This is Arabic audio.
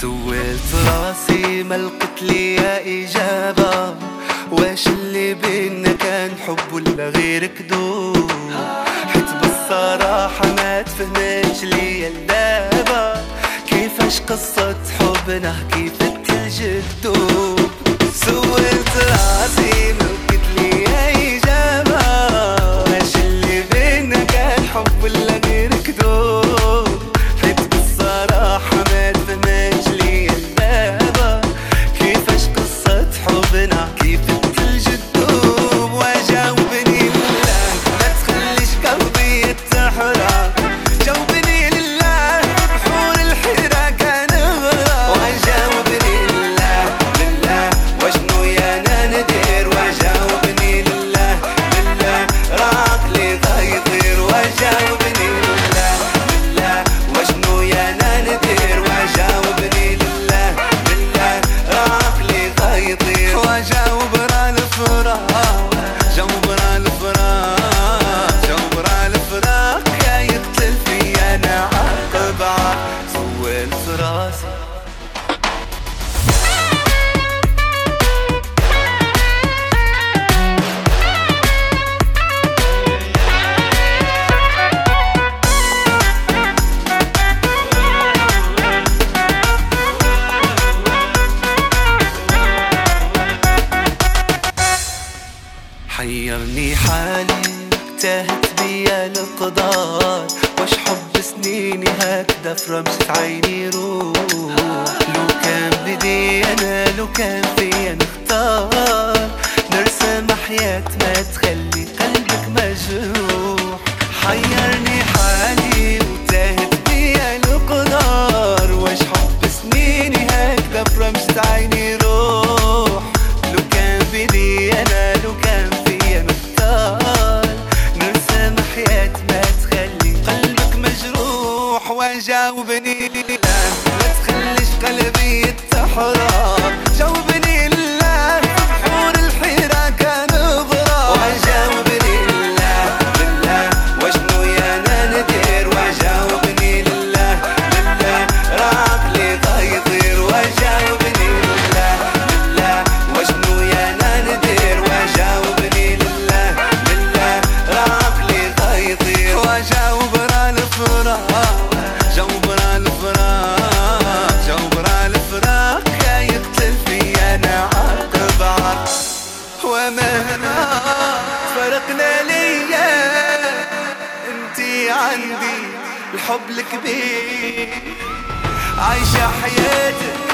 سويت راسي ما لقيت ليا إجابة. واش اللي بينا كان حب ولا غير كذوب؟ حيت بالصراحة ما تفهمش ليا اللعبة. كيفاش قصة حبنا؟ كيف تلجدوب سويت راسي ما لقيت ليا إجابة انسوا راسي حيرني حالي تهت بيا القدار واش حب سنيني هكدا في رمشة عيني روح. لو كان بدي أنا لو كان فيا نختار. جاوبني لا. تخليش قلبي يتحرك عندي الحب الكبير. عايشة حياتي